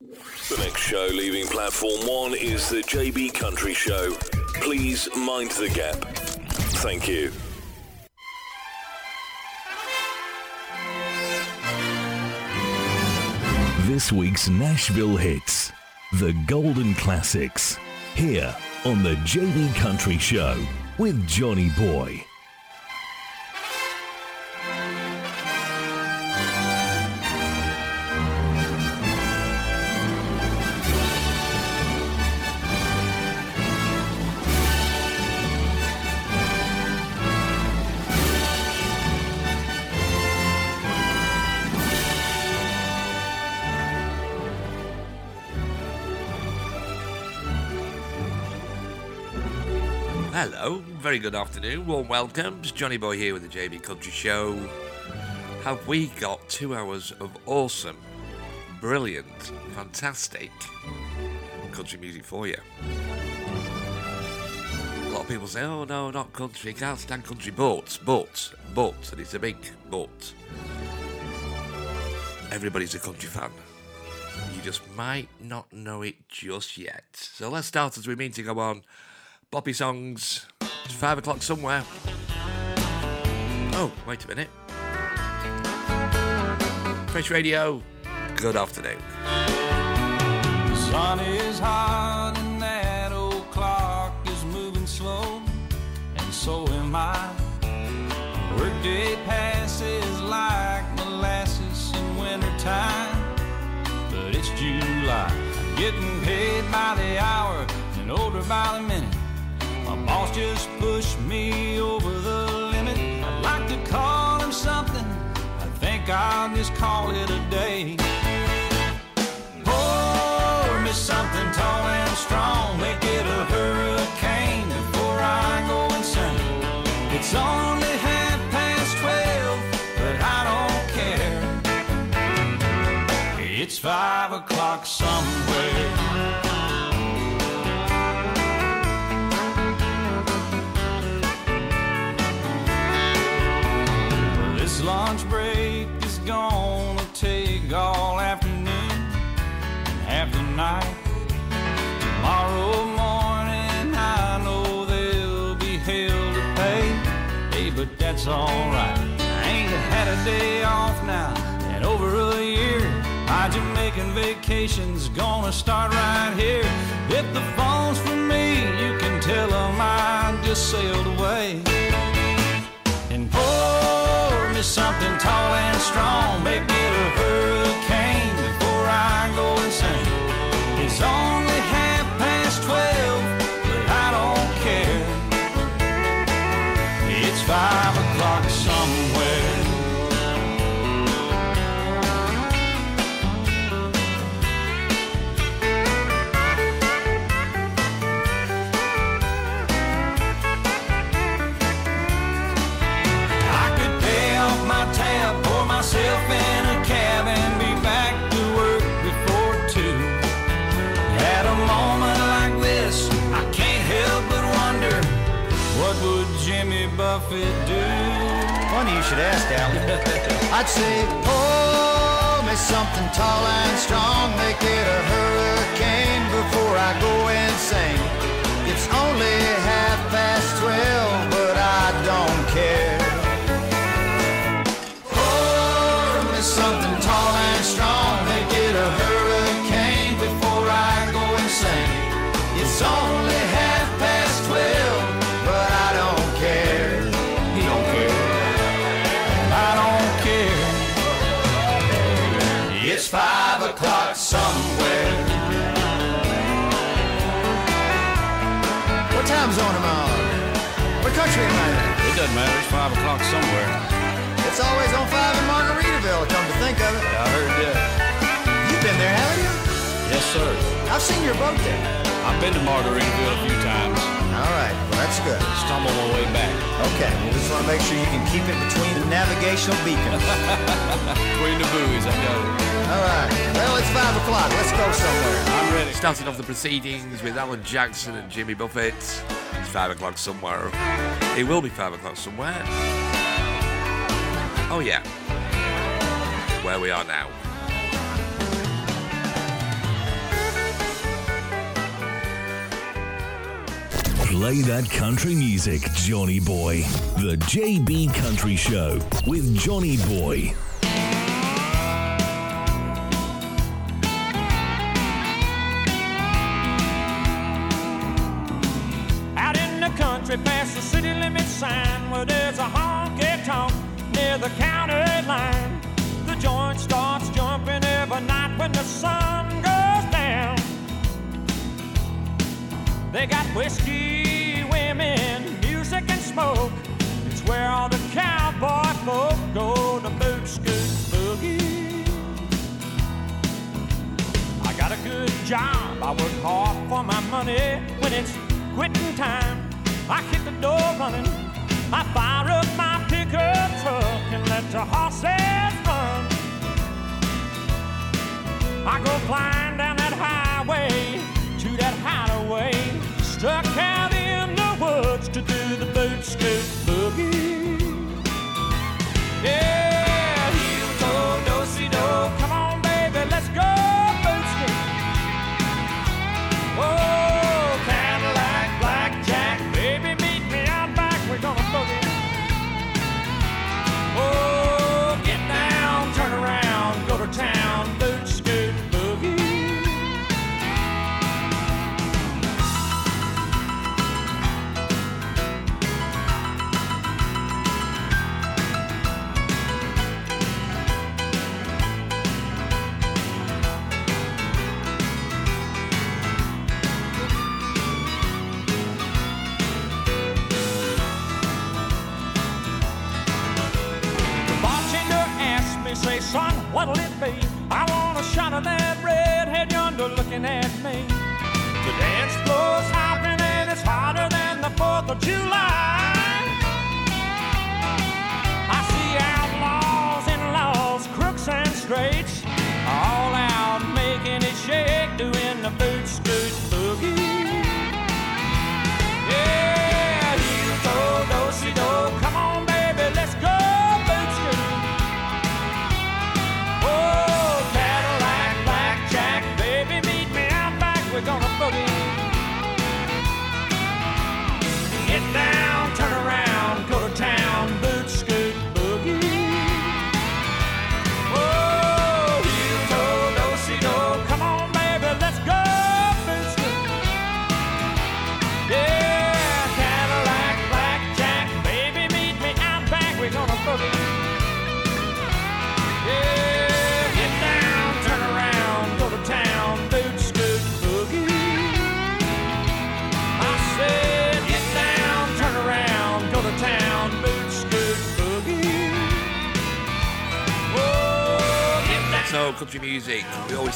The next show leaving platform one is the JB Country Show. Please mind the gap. Thank you. This week's Nashville hits, the Golden Classics, here on the JB Country Show with Johnny Boy. Very good afternoon, warm welcomes. Johnny Boy here with the JB Country Show. Have we got two hours of awesome, brilliant, fantastic country music for you? A lot of people say, oh no, not country, can't stand country, but, but, but, and it's a big but. Everybody's a country fan. You just might not know it just yet. So let's start as we mean to go on. Boppy songs. It's five o'clock somewhere. Oh, wait a minute. Fresh Radio. Good afternoon. The sun is hot and that old clock is moving slow, and so am I. Workday passes like molasses in wintertime, but it's July. I'm getting paid by the hour and older by the minute. My boss just pushed me over the limit. I'd like to call him something. I think I'll just call it a day. Pour me something tall and strong. Make it a hurricane before I go insane. It's only half past twelve, but I don't care. It's five o'clock somewhere. That's alright. I ain't had a day off now in over a year. My Jamaican vacation's gonna start right here. If the phone's for me, you can tell them I just sailed away. And pour me something tall and Buffett do? Funny you should ask, Alan. I'd say, pour me something tall and strong, make it a hurricane before I go insane. It's only half What country am It doesn't matter. It's five o'clock somewhere. It's always on five in Margaritaville, come to think of it. I heard that. You've been there, haven't you? Yes, sir. I've seen your boat there. I've been to Margaritaville a few times. All right, well, that's good. Stumbled my way back. Okay, we just want to make sure you can keep it between the navigational beacons. Between the buoys, I got it. All right, well, it's five o'clock. Let's go somewhere. I'm ready. Starting off the proceedings with Alan Jackson and Jimmy Buffett. It's five o'clock somewhere. It will be five o'clock. somewhere. Oh yeah, where we are now. Play that country music, Johnny Boy. The JB Country Show with Johnny Boy. Sign, where there's a honky tonk near the county line. The joint starts jumping every night when the sun goes down. They got whiskey, women, music, and smoke. It's where all the cowboy folk go to boot scoot boogie. I got a good job. I work hard for my money. When it's quitting time, I hit the door running. I fire up my pickup truck and let the horses run. I go flying down that highway to that hideaway, stuck out in the woods to do the boot scoot boogie. Yeah,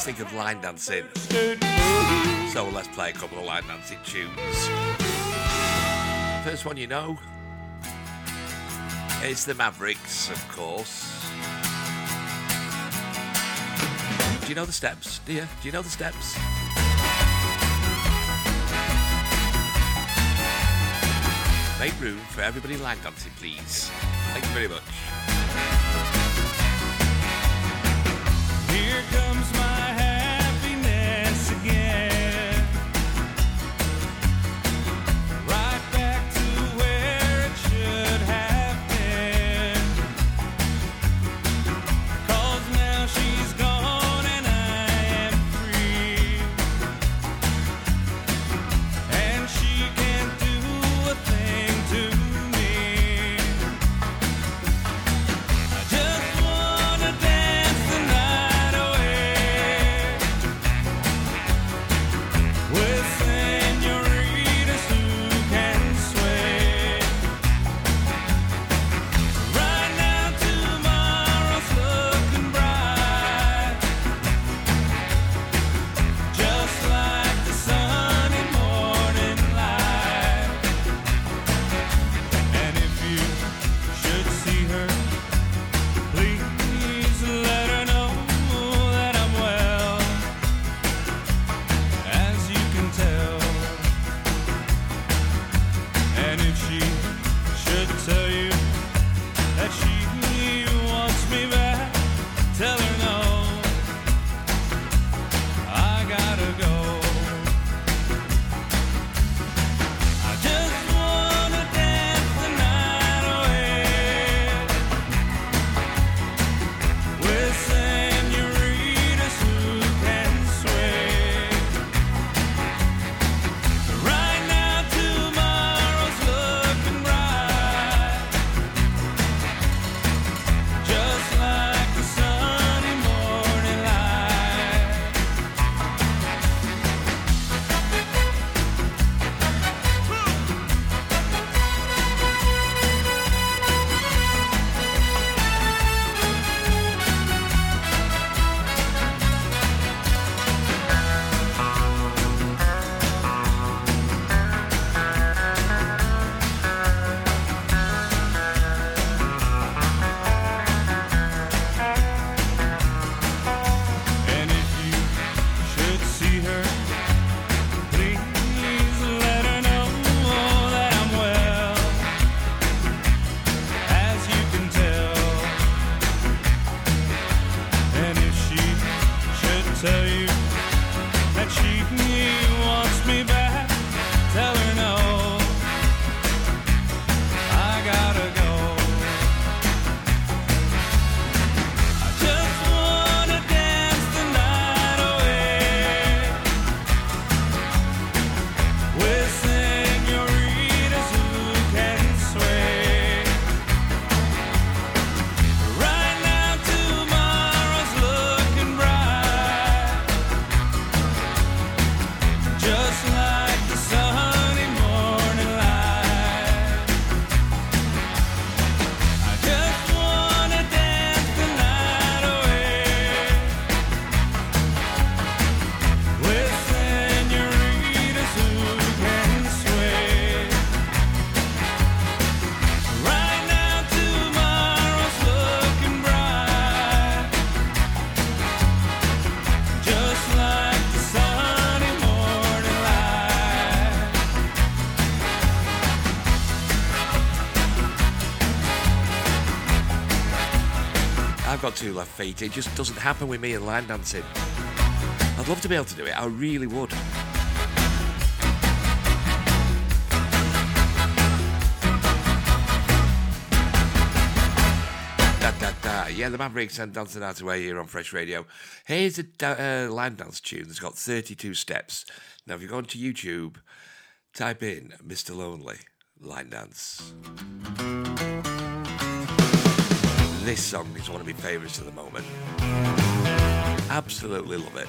think of line dancing. So, let's play a couple of line dancing tunes. First one you know is the Mavericks, of course. Do you know the steps? You? Do you know the steps? Make room for everybody line dancing, please. Thank you very much. got two left feet. It just doesn't happen with me in line dancing. I'd love to be able to do it, I really would. yeah, the Mavericks and Dancing Out Away here on Fresh Radio. Here's a da- uh, line dance tune that's got 32 steps. Now, if you go onto YouTube, type in Mr. Lonely line dance. This song is one of my favourites at the moment. Absolutely love it.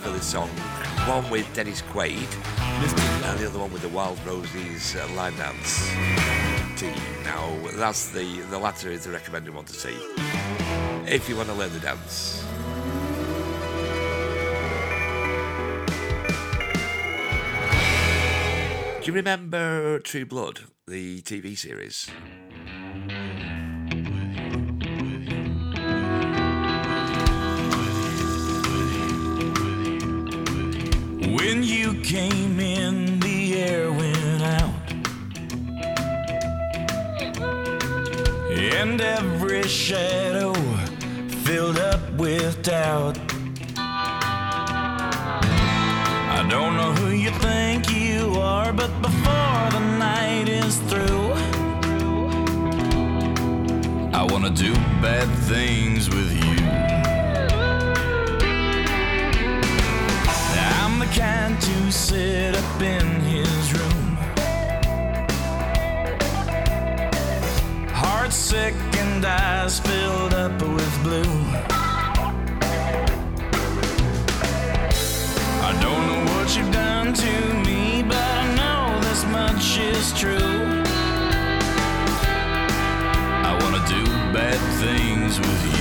for this song. One with Dennis Quaid, and the other one with the Wild Roses uh, dance team. Now, that's the the latter is the recommended one to see if you want to learn the dance. Do you remember True Blood, the TV series? do bad things with you. I'm the kind to sit up in his room. Heart sick and eyes filled up with blue. I don't know what you've done to me, but I know this much is true. things with you.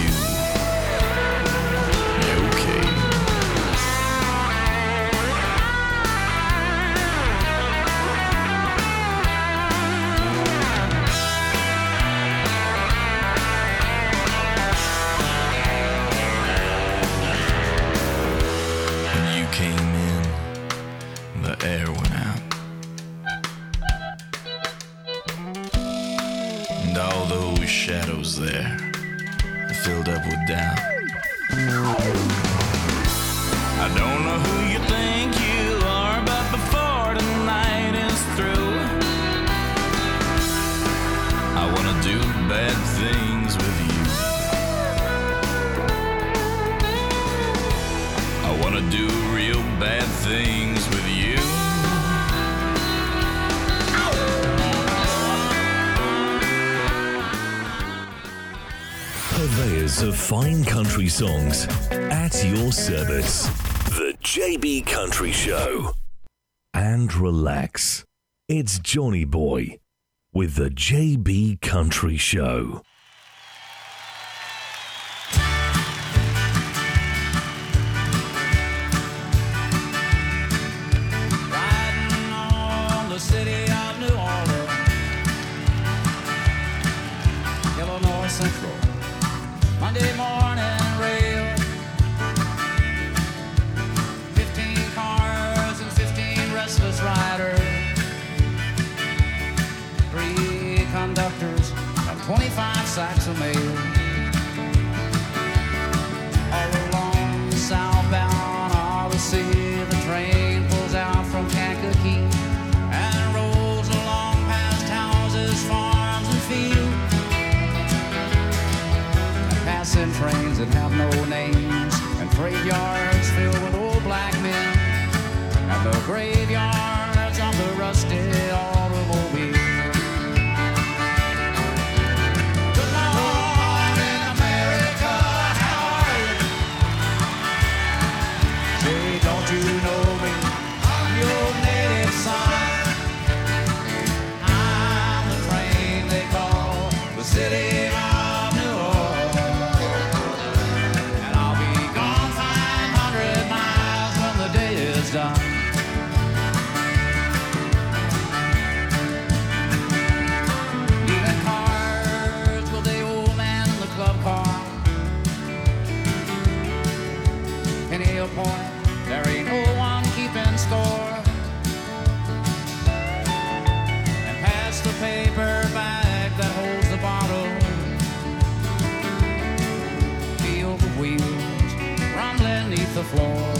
your service. The JB Country Show. And relax. It's Johnny Boy with the JB Country Show. sacks of mail. the floor.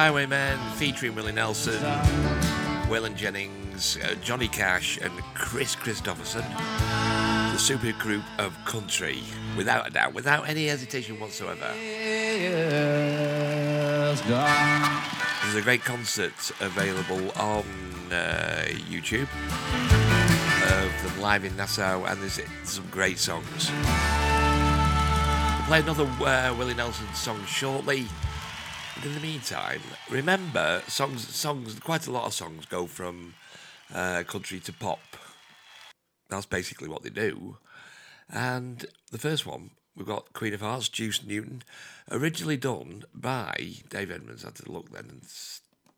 Highwaymen featuring Willie Nelson, Waylon Jennings, uh, Johnny Cash, and Kris Kristofferson. The super group of country, without a doubt, without any hesitation whatsoever. There's a great concert available on uh, YouTube of them live in Nassau, and there's some great songs. We'll play another uh, Willie Nelson song shortly in the meantime, remember songs. Songs. Quite a lot of songs go from uh, country to pop. That's basically what they do. And the first one we've got Queen of Hearts, Juice Newton, originally done by Dave Edmunds. I had to look then and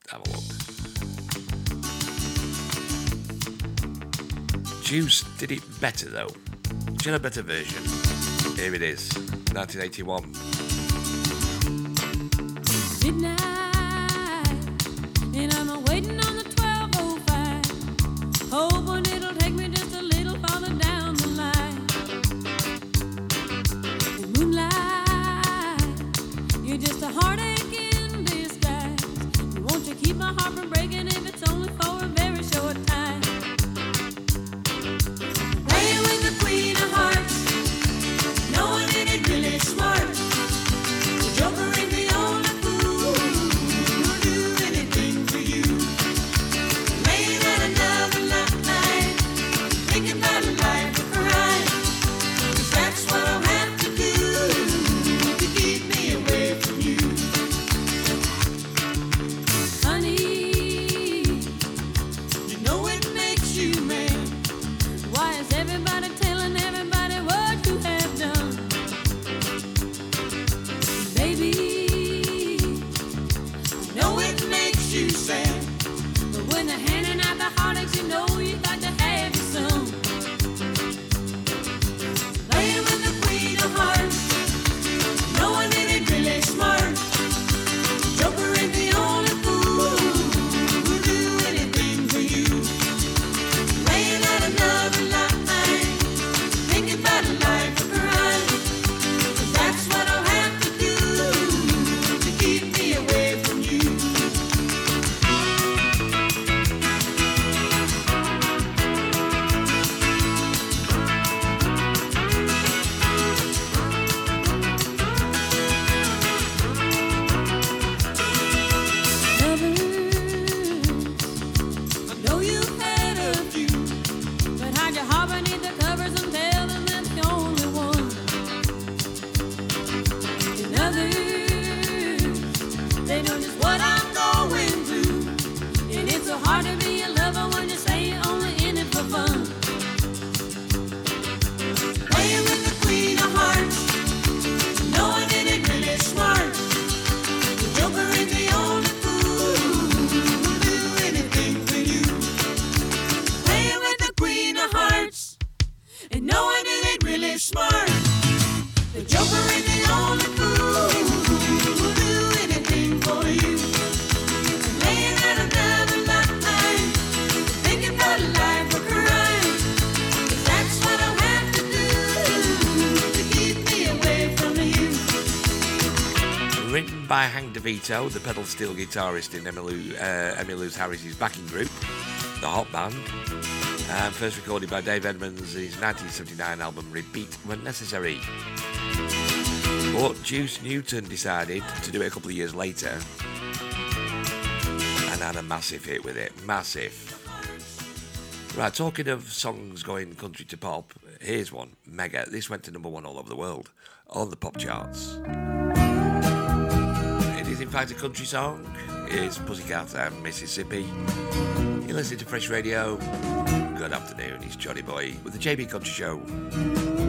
have a look. Juice did it better though. Did a better version. Here it is, 1981 midnight. by Hank DeVito, the pedal steel guitarist in Emmylou, uh, Emmylou Harris's backing group, the Hot Band. Um, first recorded by Dave Edmunds, his 1979 album Repeat When Necessary. But Juice Newton decided to do it a couple of years later and had a massive hit with it. Massive. Right, talking of songs going country to pop, here's one Mega. This went to number one all over the world on the pop charts. In fact, a country song. It's Pussycat and Mississippi. You listen to Fresh Radio. Good afternoon, it's Johnny Boy with the JB Country Show.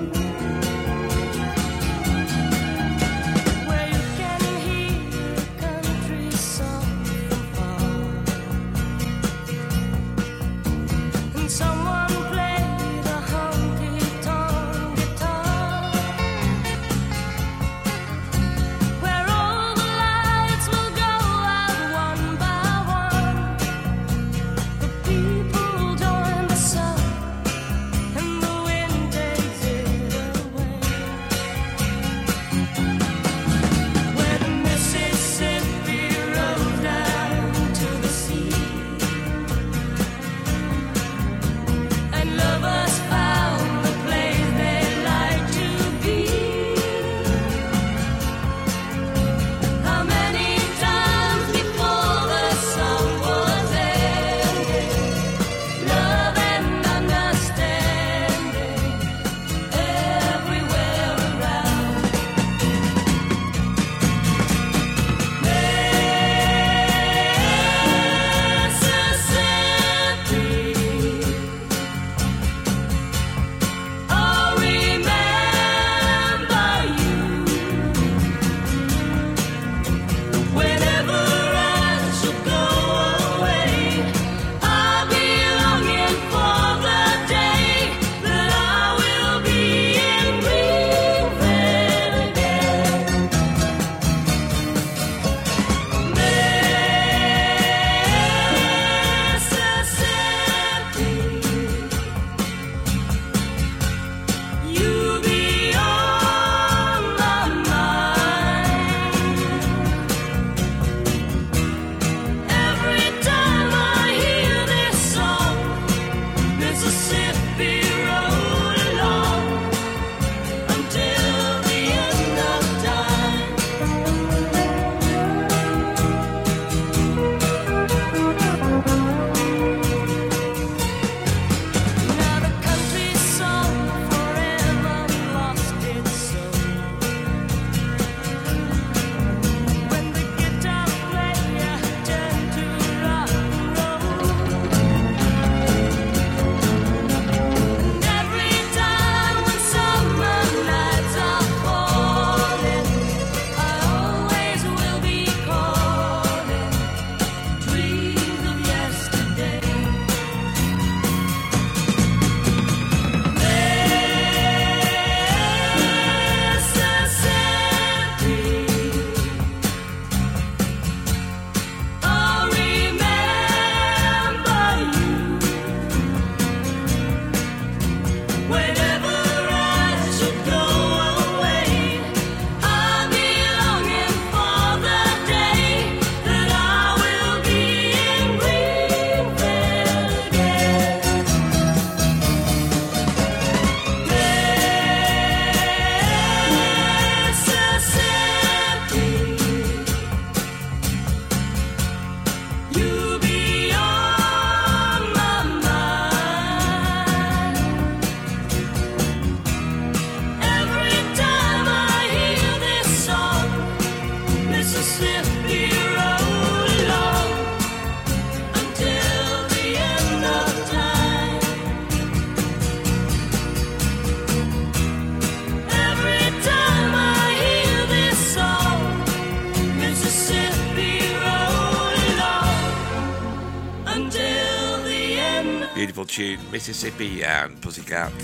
Mississippi and Pussycat. It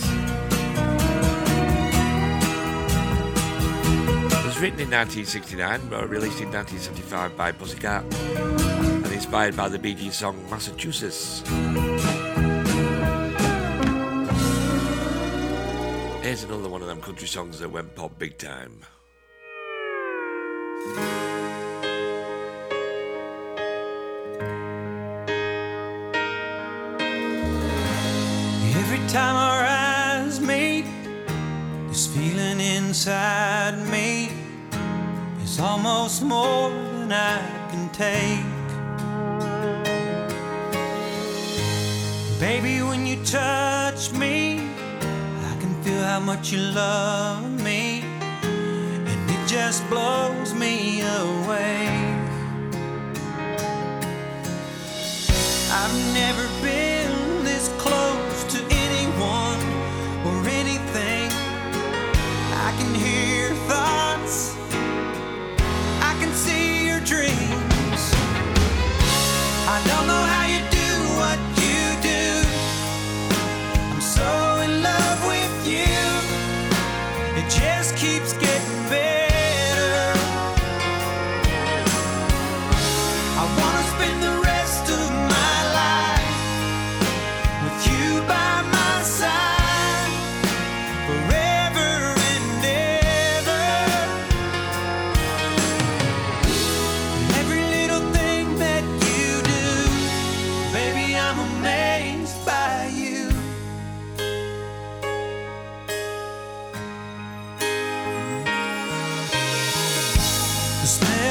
was written in 1969, but released in 1975 by Pussycat, and inspired by the Bee Gees song Massachusetts. Here's another one of them country songs that went pop big time The smell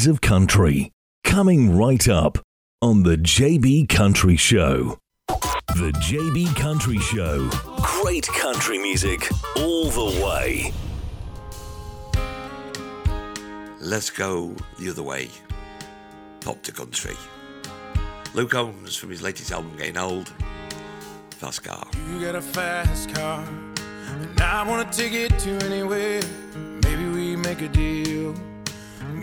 All kinds of country. Coming right up on the JB Country Show. The JB Country Show. Great country music all the way. Let's go the other way. Pop to country. Luke Combs from his latest album, Getting Old. Fast car. You got a fast car, and I wanna take it to anywhere. Maybe we make a deal.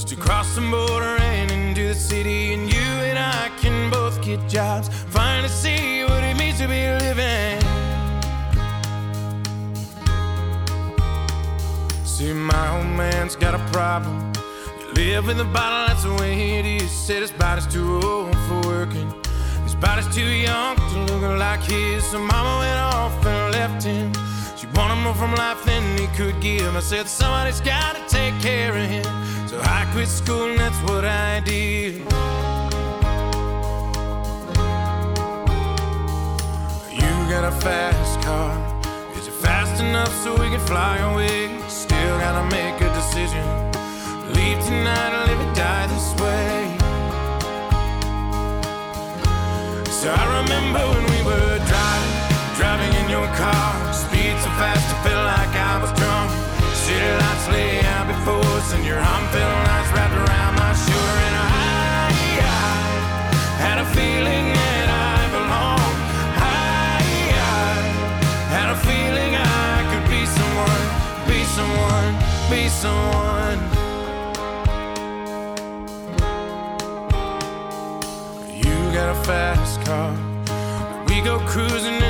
Just to cross the border and into the city. And you and I can both get jobs. Finally see what it means to be living. See, my old man's got a problem. You live in the bottle, that's the way it is. Said his body's too old for working. His body's too young to look like his. So mama went off and left him. Wanted more from life than he could give. I said, somebody's gotta take care of him. So I quit school and that's what I did. You got a fast car. Is it fast enough so we can fly away? Still gotta make a decision. Leave tonight or live or die this way. So I remember when we were driving, in your car. Speed so fast, I felt like I was drunk. City lights lay out before us, and your arm felt nice wrapped around my shoulder. And I, I had a feeling that I belonged. I, I had a feeling I could be someone, be someone, be someone. You got a fast car. We go cruising,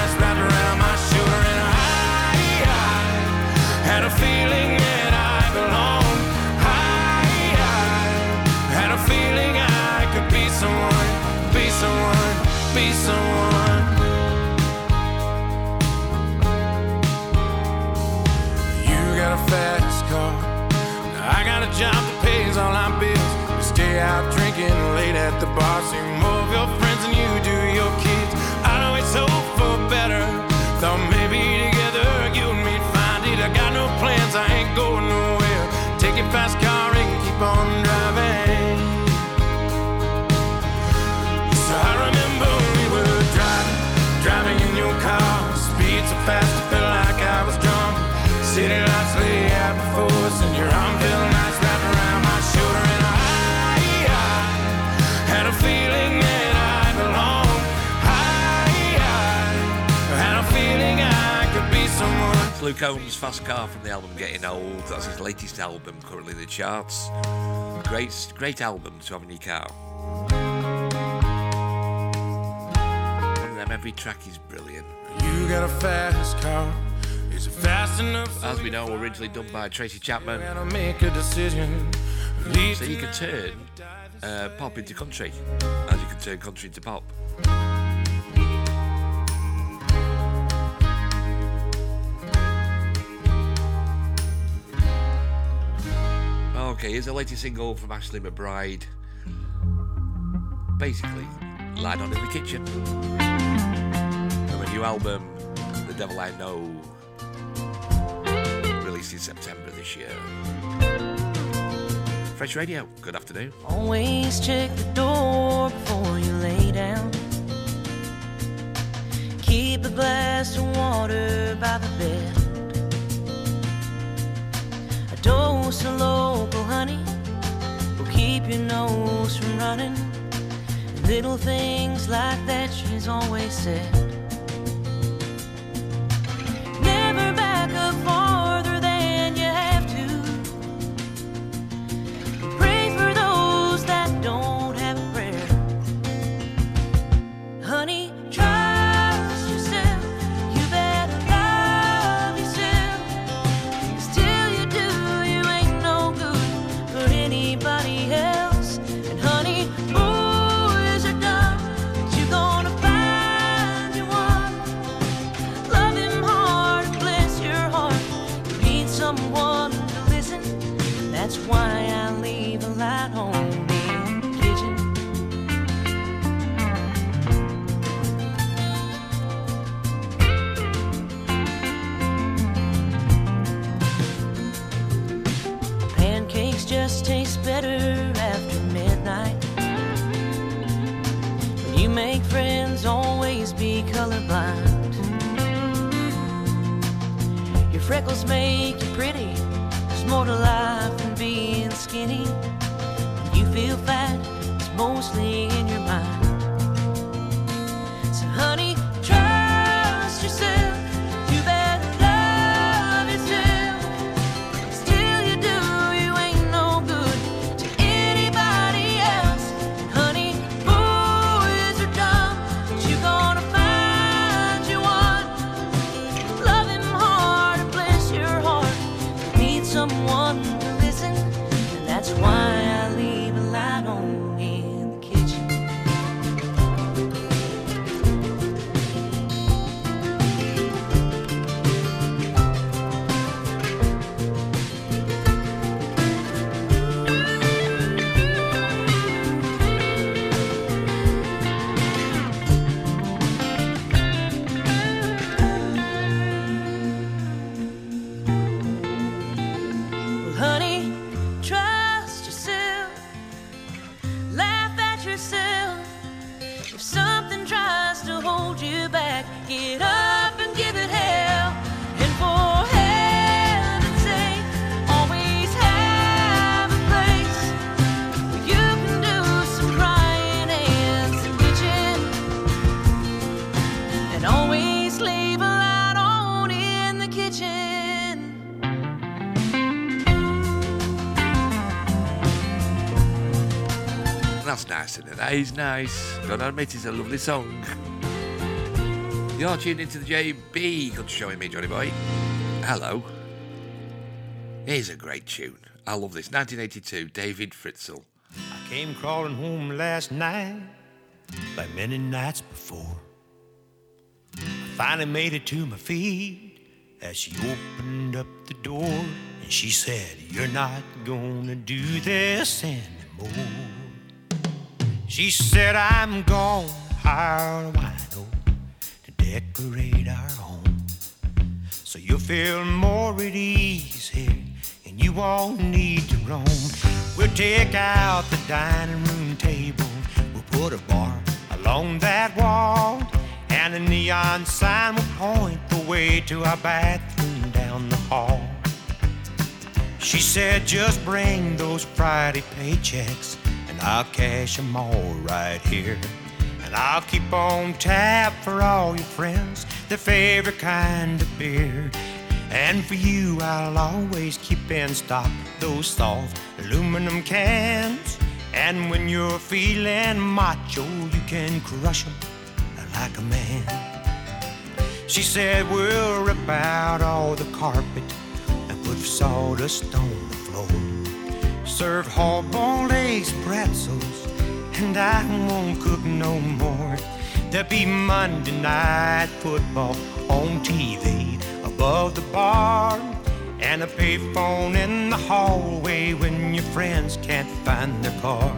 out drinking late at the bar. See more of your friends than you do your kids. Luke Combs' Fast Car from the album Getting Old. That's his latest album, currently in the charts. Great, great album to have in your car. One of them, every track is brilliant. You got a fast car. Is it fast enough? As we know, originally done by Tracy Chapman, make a decision. So you can turn uh, pop into country, as you can turn country into pop. Okay, here's the latest single from Ashley McBryde. Basically, Lie Down in the Kitchen. From a new album, The Devil I Know, released in September this year. Fresh Radio, good afternoon. Always check the door before you lay down. Keep a glass of water by the bed. A dose of local honey will keep your nose from running. Little things like that she's always said. That's nice, isn't it? That is nice. Gotta admit, it's a lovely song. You're tuned into the JB Good showing me, Johnny Boy. Hello. Here's a great tune. I love this. 1982, David Frizzell. I came crawling home last night, like many nights before. I finally made it to my feet as she opened up the door and she said, You're not gonna do this anymore. She said, I'm gonna hire a wino to decorate our home so you'll feel more at ease here and you won't need to roam. We'll take out the dining room table, we'll put a bar along that wall, and a neon sign will point the way to our bathroom down the hall. She said, just bring those Friday paychecks, I'll cash 'em all right here. And I'll keep on tap for all your friends, their favorite kind of beer. And for you, I'll always keep in stock those soft aluminum cans. And when you're feeling macho, you can crush 'em like a man. She said, We'll rip out all the carpet and put sawdust on the floor. Serve hard-boiled eggs, pretzels, and I won't cook no more. There'll be Monday night football on TV above the bar, and a payphone in the hallway when your friends can't find their car.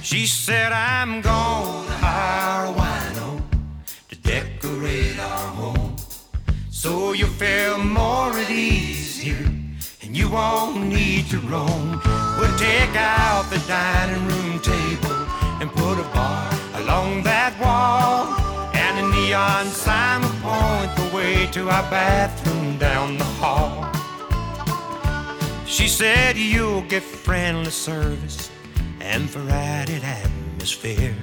She said, I'm gonna hire a wino to decorate our home. So you feel more at ease here, and you won't need to roam. We'll take out the dining room table and put a bar along that wall. And a neon sign will point the way to our bathroom down the hall. She said you'll get friendly service and added atmosphere.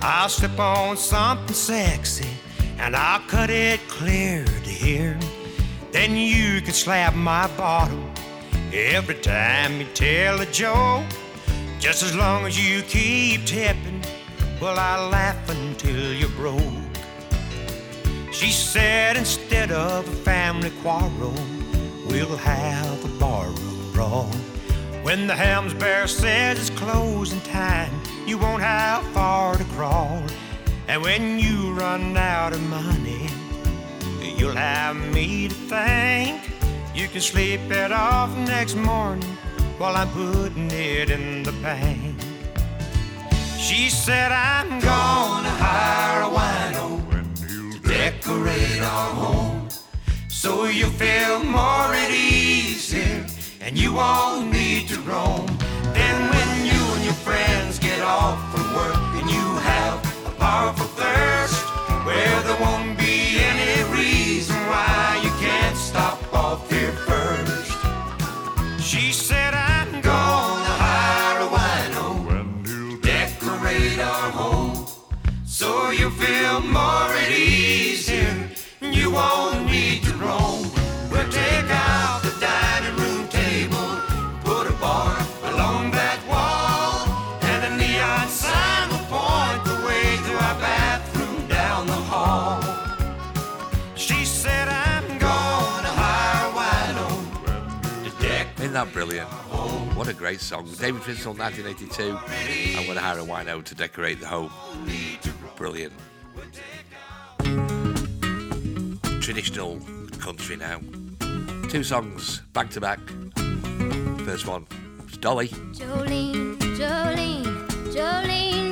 I'll slip on something sexy and I'll cut it clear to hear. Then you can slap my bottom every time you tell a joke. Just as long as you keep tipping, well, I'll laugh until you're broke. She said instead of a family quarrel, we'll have a barroom brawl. When the Helms Bear says it's closing time, you won't have far to crawl. And when you run out of money, you'll have me to thank. You can sleep it off next morning while I'm putting it in the bank. She said, I'm gonna hire a wino to decorate our home. So you feel more at ease here, and you won't need to roam. Great song. David Frizzell, 1982. I'm going to hire a wino to decorate the home. Brilliant. Traditional country now. Two songs back to back. First one, it's Dolly. Jolene, Jolene, Jolene.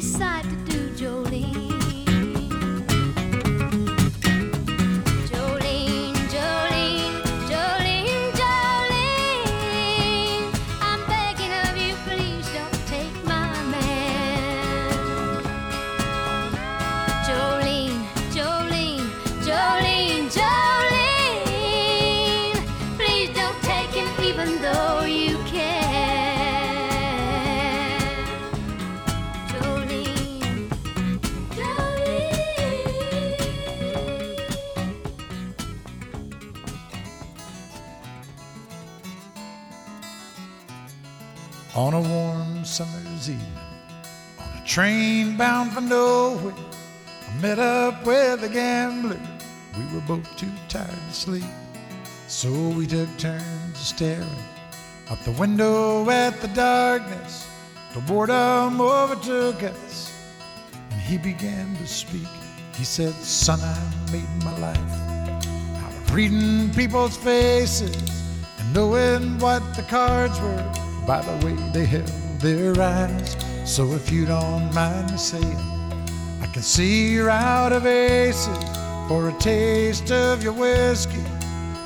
Decide to on a train bound for nowhere, I met up with a gambler. We were both too tired to sleep, so we took turns staring out the window at the darkness. The boredom overtook us, and he began to speak. He said, Son, I made my life out of reading people's faces and knowing what the cards were by the way they held their eyes. So if you don't mind me saying, I can see you're out of aces. For a taste of your whiskey,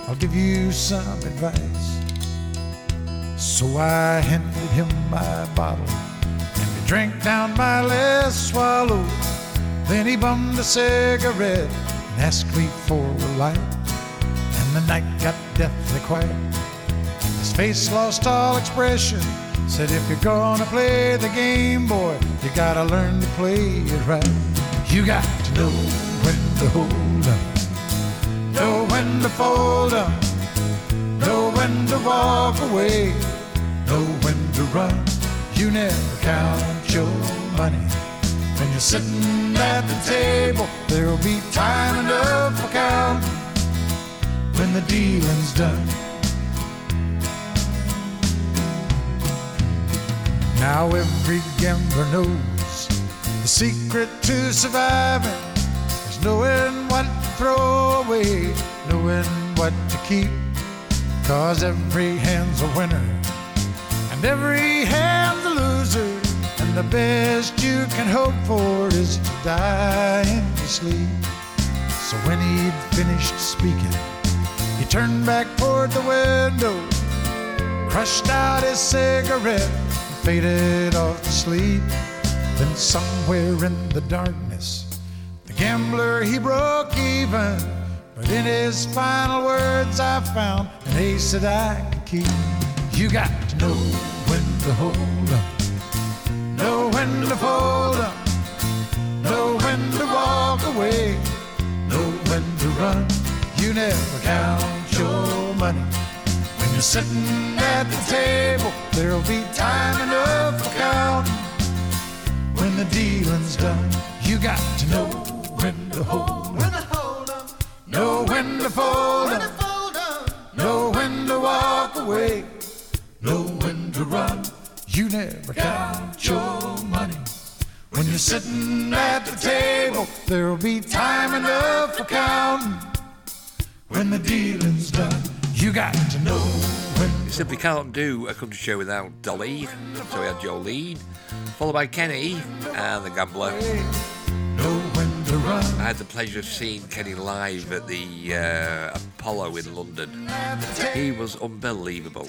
I'll give you some advice. So I handed him my bottle, and we drank down my last swallow. Then he bummed a cigarette and asked me for a light. And the night got deathly quiet. His face lost all expression. Said, if you're gonna play the game, boy, you gotta learn to play it right. You got to know when to hold up, know when to fold up, know when to walk away, know when to run. You never count your money. When you're sitting at the table, there'll be time enough for counting when the dealing's done. Now every gambler knows the secret to surviving is knowing what to throw away, knowing what to keep. Cause every hand's a winner and every hand's a loser. And the best you can hope for is to die in your sleep. So when he'd finished speaking, he turned back toward the window, crushed out his cigarette, faded off to sleep. Then somewhere in the darkness, the gambler he broke even. But in his final words, I found an ace that I could keep. You got to know when to hold up, know when to fold up, know when to walk away, know when to run. You never count your money. You're sitting at the table, there'll be time enough for counting. When the dealing's done, you got to know when to hold up, know when to fold up, know when to walk away, know when to run. You never count your money. When you're sitting at the table, there'll be time enough for counting. When the dealing's done, you got to know simply can't do a country show without Dolly. So we had Jolene, followed by Kenny and the Gambler. I had the pleasure of seeing Kenny live at the uh, Apollo in London. He was unbelievable.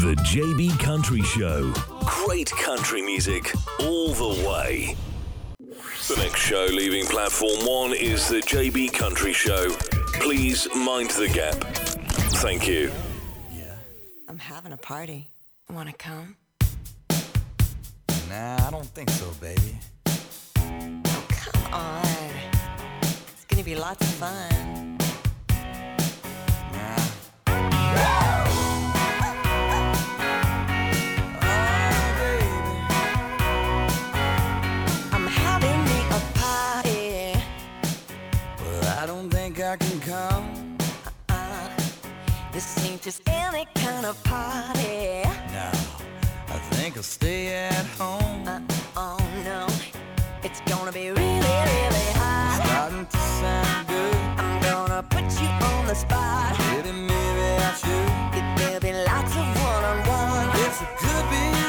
The JB Country Show. Great country music all the way. The next show leaving platform one is the JB Country Show. Please mind the gap. Thank you. Yeah. I'm having a party. Wanna come? Nah, I don't think so, baby. Oh, come on. It's gonna be lots of fun. I'm can come. This ain't just any kind of party. No, I think I'll stay at home. Uh, oh no, it's gonna be really, really hot. Starting to sound good. I'm gonna put you on the spot. Maybe, maybe I should. There'll be lots of one-on-one. Yes, I could be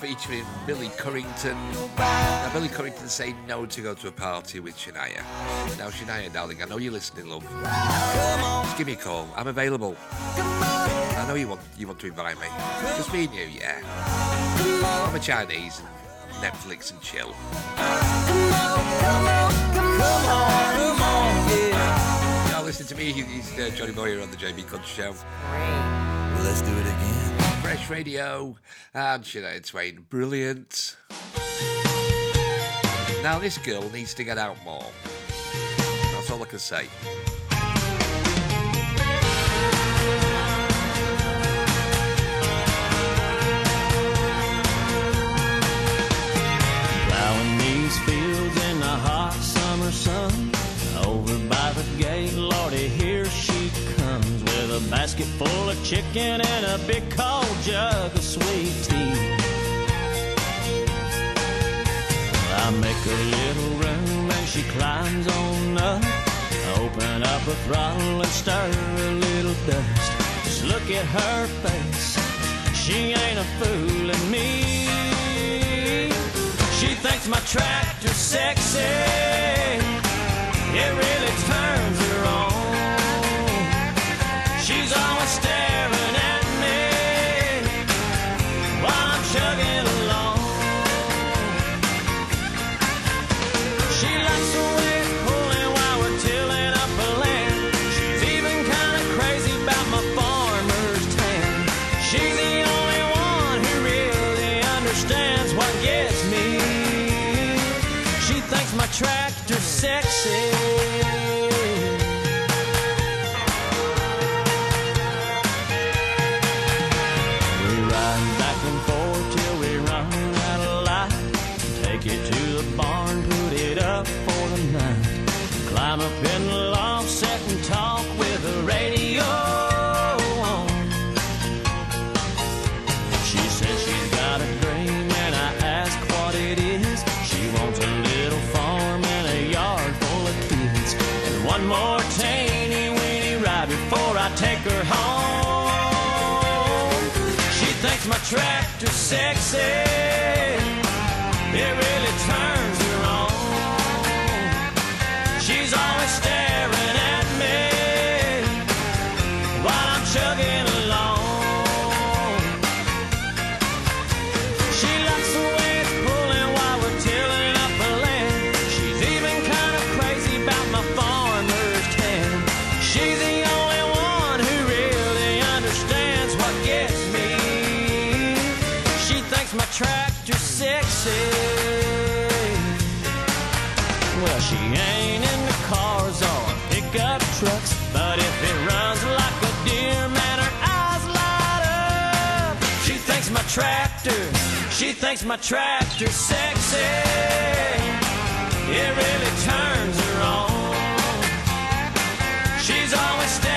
featuring Billy Currington. Now, Billy Currington saying no to go to a party with Shania. Now, Shania, darling, I know you're listening, love. Just give me a call. I'm available. I know you want you want to invite me. Just me and you, yeah. I'm a Chinese Netflix and chill. Now, listen to me. He's uh, Johnny Boy here on the JB Country Show. Let's do it again. Fresh Radio and Shania Twain. Brilliant. Now, this girl needs to get out more. That's all I can say. Plowing these fields in the hot summer sun. Over by the gate, Lordy, here she comes with a basket full of chicken and a big cold jug of sweet tea. I make a little room and she climbs on up. I Open up a throttle and stir a little dust. Just look at her face. She ain't a fooling me. She thinks my tractor's sexy. It really turns my sexy. Well, she ain't into cars or pickup trucks, but if it runs like a deer, man, her eyes light up. She thinks my tractor, she thinks my tractor sexy. It really turns her on. She's always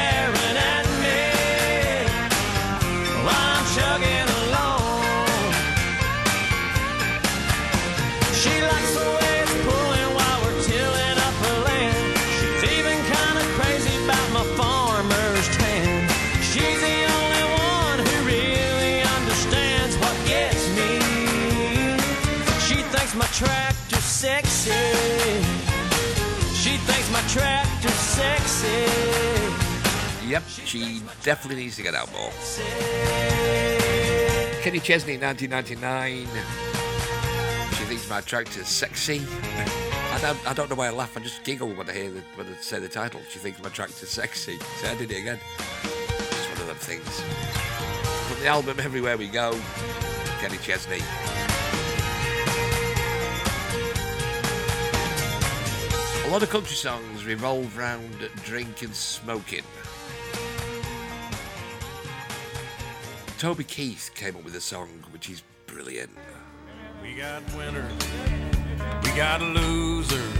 she definitely needs to get out more. Kenny Chesney, 1999. She thinks my track tractor's sexy. I don't, I don't know why I laugh. I just giggle when I hear the, when I say the title. She thinks my tractor's sexy. So I did it again. It's one of them things. From the album Everywhere We Go, Kenny Chesney. A lot of country songs revolve around drinking, and smoking. Toby Keith came up with a song which is brilliant. We got winners, we got losers,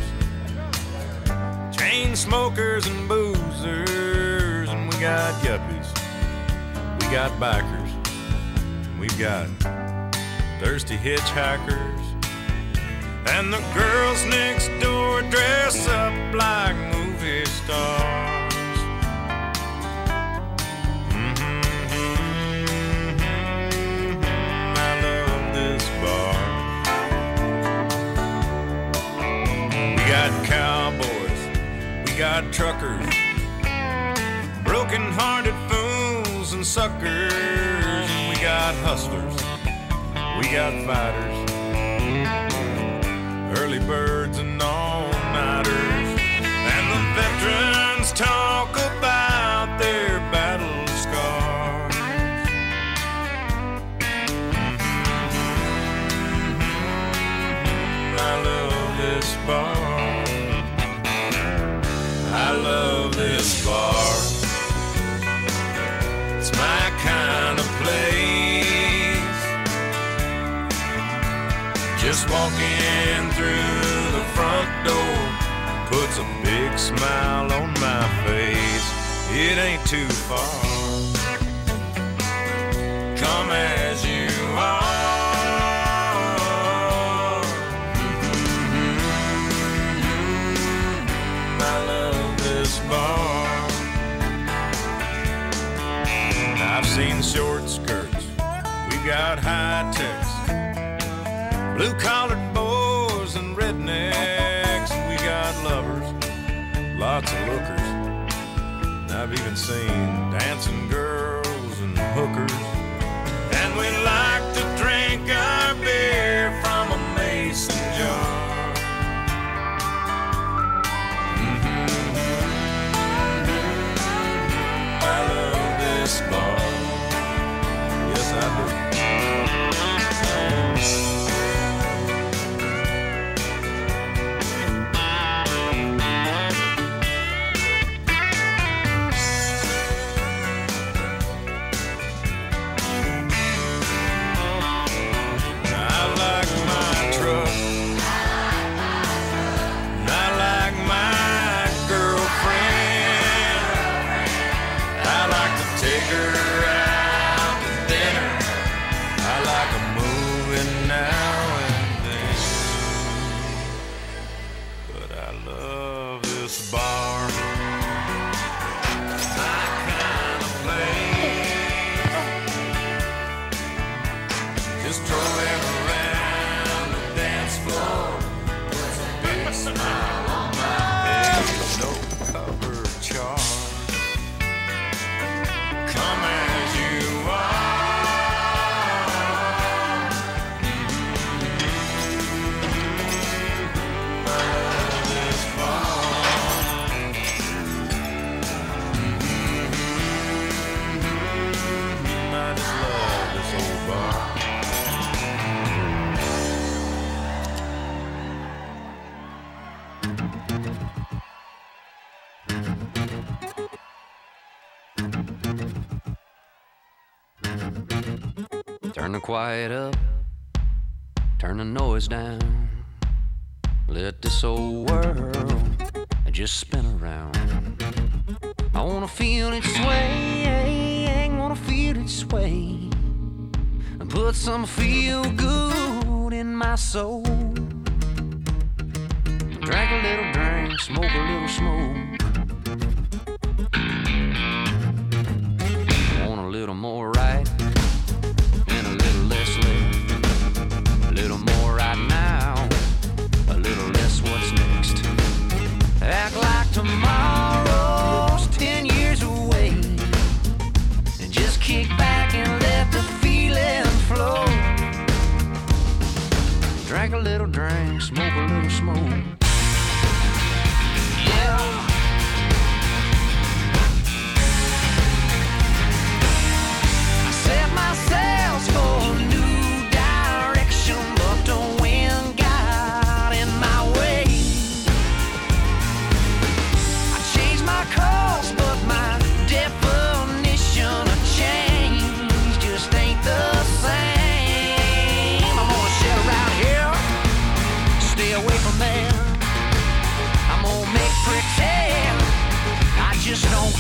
chain smokers and boozers, and we got yuppies, we got bikers, we've got thirsty hitchhikers, and the girls next door dress up like movie stars. Got cowboys, we got truckers, broken hearted fools and suckers. We got hustlers, we got fighters, early birds and all nighters. And the veterans talk about walking through the front door puts a big smile on my face. It ain't too far. Come as you are. Mm-hmm. I love this bar. I've seen short skirts, we've got high techs, blue collared boys and rednecks, we got lovers, lots of lookers. And I've even seen dancing girls and hookers. Quiet up, turn the noise down. Let this old world just spin around. I wanna feel it sway, wanna feel it sway. Put some feel good in my soul. Drink a little drink, smoke a little smoke.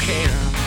Just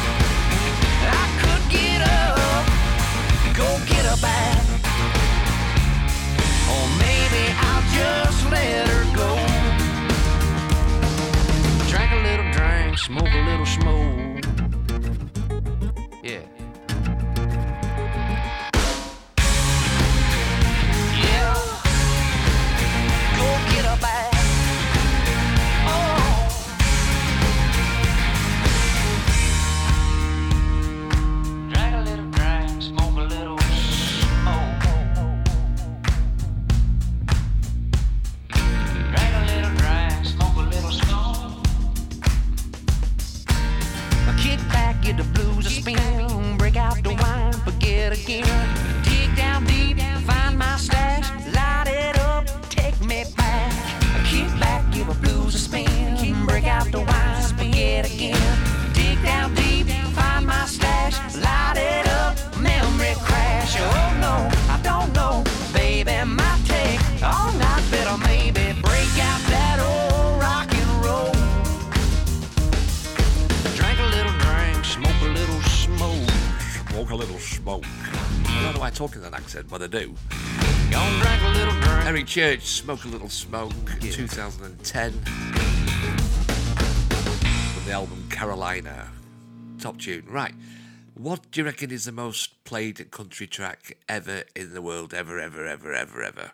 Church, Smoke a Little Smoke, 2010. From the album Carolina. Top tune. Right. What do you reckon is the most played country track ever in the world? Ever, ever, ever, ever, ever?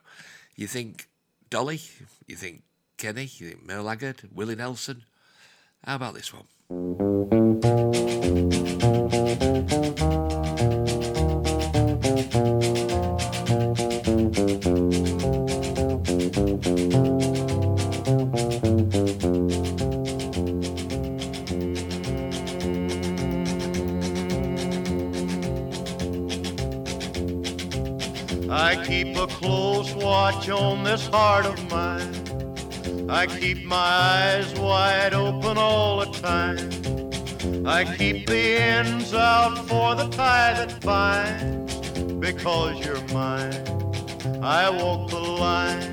You think Dolly? You think Kenny? You think Merle Haggard? Willie Nelson? How about this one? Watch on this heart of mine. I keep my eyes wide open all the time. I keep the ends out for the tie that binds. Because you're mine, I walk the line.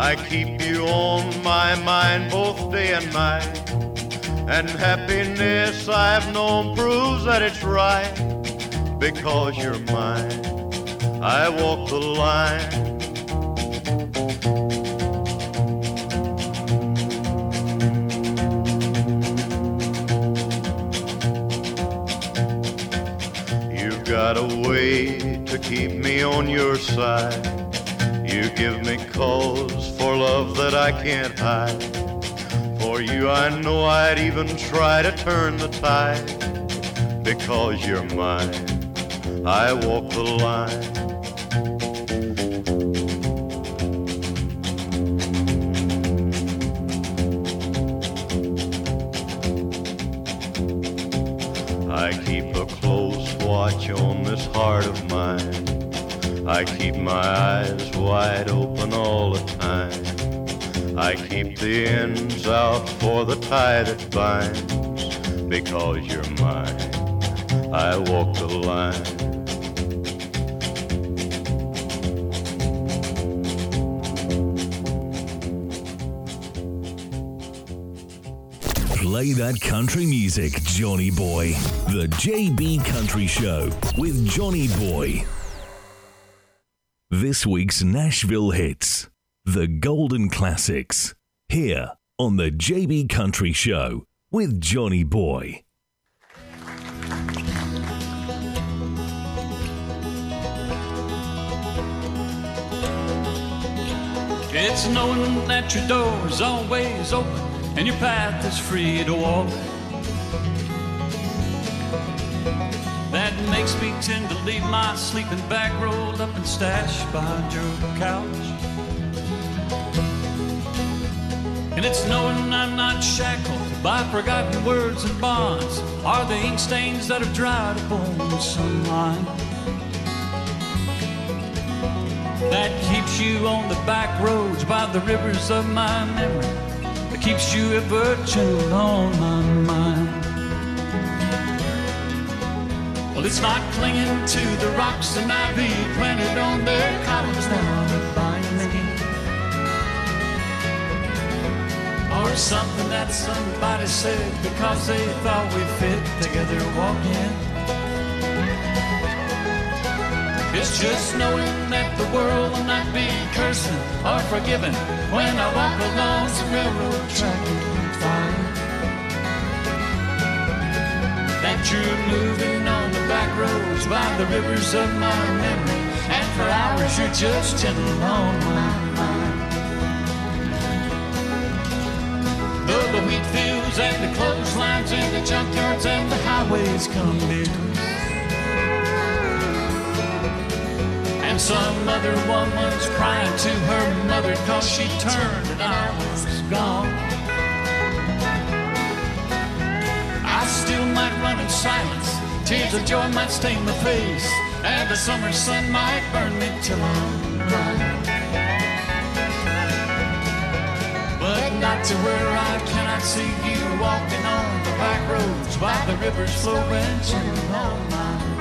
I keep you on my mind both day and night. And happiness I've known proves that it's right because you're mine. I walk the line. You've got a way to keep me on your side. You give me cause for love that I can't hide. For you, I know I'd even try to turn the tide. Because you're mine, I walk the line. I keep a close watch on this heart of mine. I keep my keep the ends out for the tie that binds. Because you're mine, I walk the line. Play that country music, Johnny Boy. The JB Country Show with Johnny Boy. This week's Nashville hits, the Golden Classics, here on the JB Country Show with Johnny Boy. It's knowing that your door is always open and your path is free to walk. That makes me tend to leave my sleeping bag rolled up and stashed behind your couch. And it's knowing I'm not shackled by forgotten words and bonds, are the ink stains that have dried upon the sunline. That keeps you on the back roads by the rivers of my memory. That keeps you ever chilled on my mind. Well, it's not clinging to the rocks and ivy planted on their columns down me. Or something that somebody said because they thought we fit together walking. It's just knowing that the world will not be cursing or forgiven when I walk along some railroad track and find that you're moving on the back roads by the rivers of my memory, and for hours you're just chilling on my mind. Though the wheat fields and the clotheslines and the junkyards and the highways come near. And some other woman's crying to her mother cause she turned and I was gone. I still might run in silence, tears of joy might stain my face, and the summer sun might burn me till I'm blind. To where I cannot see you walking on the back roads by the rivers flowing chilling on my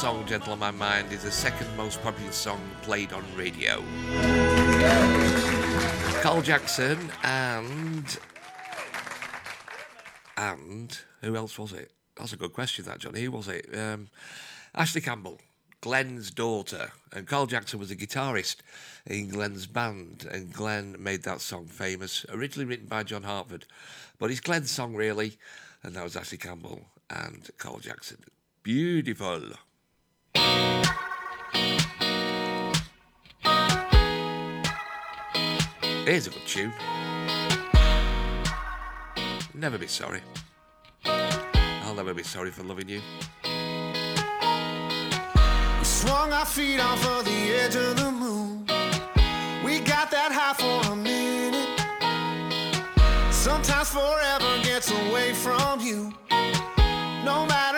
song, Gentle on My Mind, is the second most popular song played on radio. Carl Jackson and. And. Who else was it? That's a good question, that, Johnny. Who was it? Um, Ashley Campbell. Glenn's daughter. And Carl Jackson was a guitarist in Glenn's band, and Glenn made that song famous, originally written by John Hartford. But it's Glenn's song, really, and that was Ashley Campbell and Carl Jackson. Beautiful. Here's a good tune. Never be sorry. I'll never be sorry for loving you. We swung our feet off of the edge of the moon. We got that high for a minute. Sometimes forever gets away from you. No matter.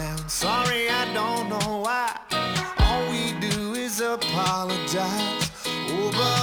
down. Sorry, I don't know why. All we do is apologize. Oh, but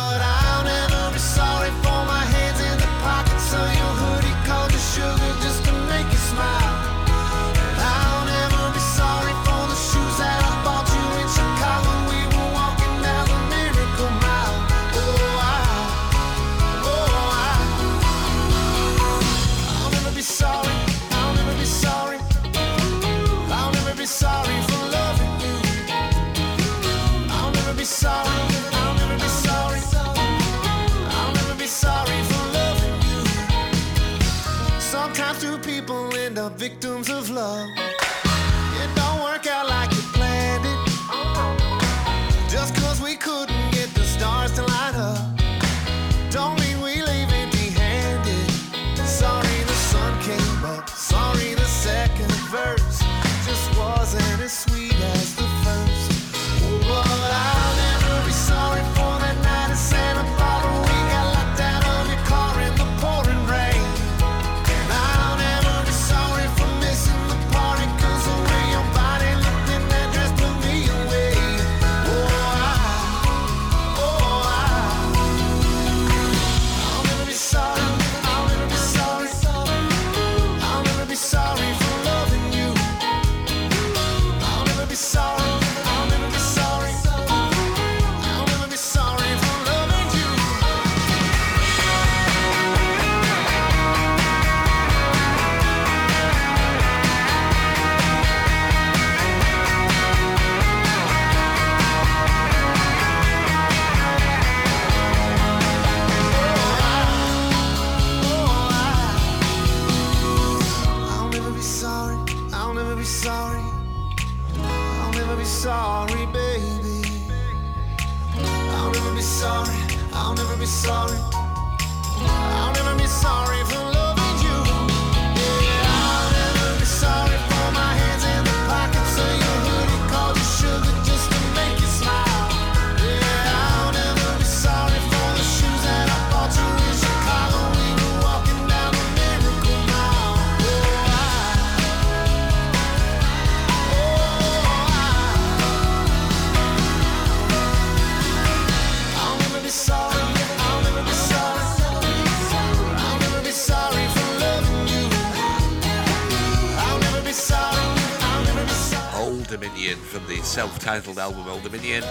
from the self titled album Old Dominion.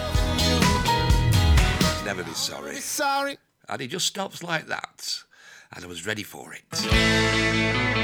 Never be sorry. Sorry. And he just stops like that. And I was ready for it.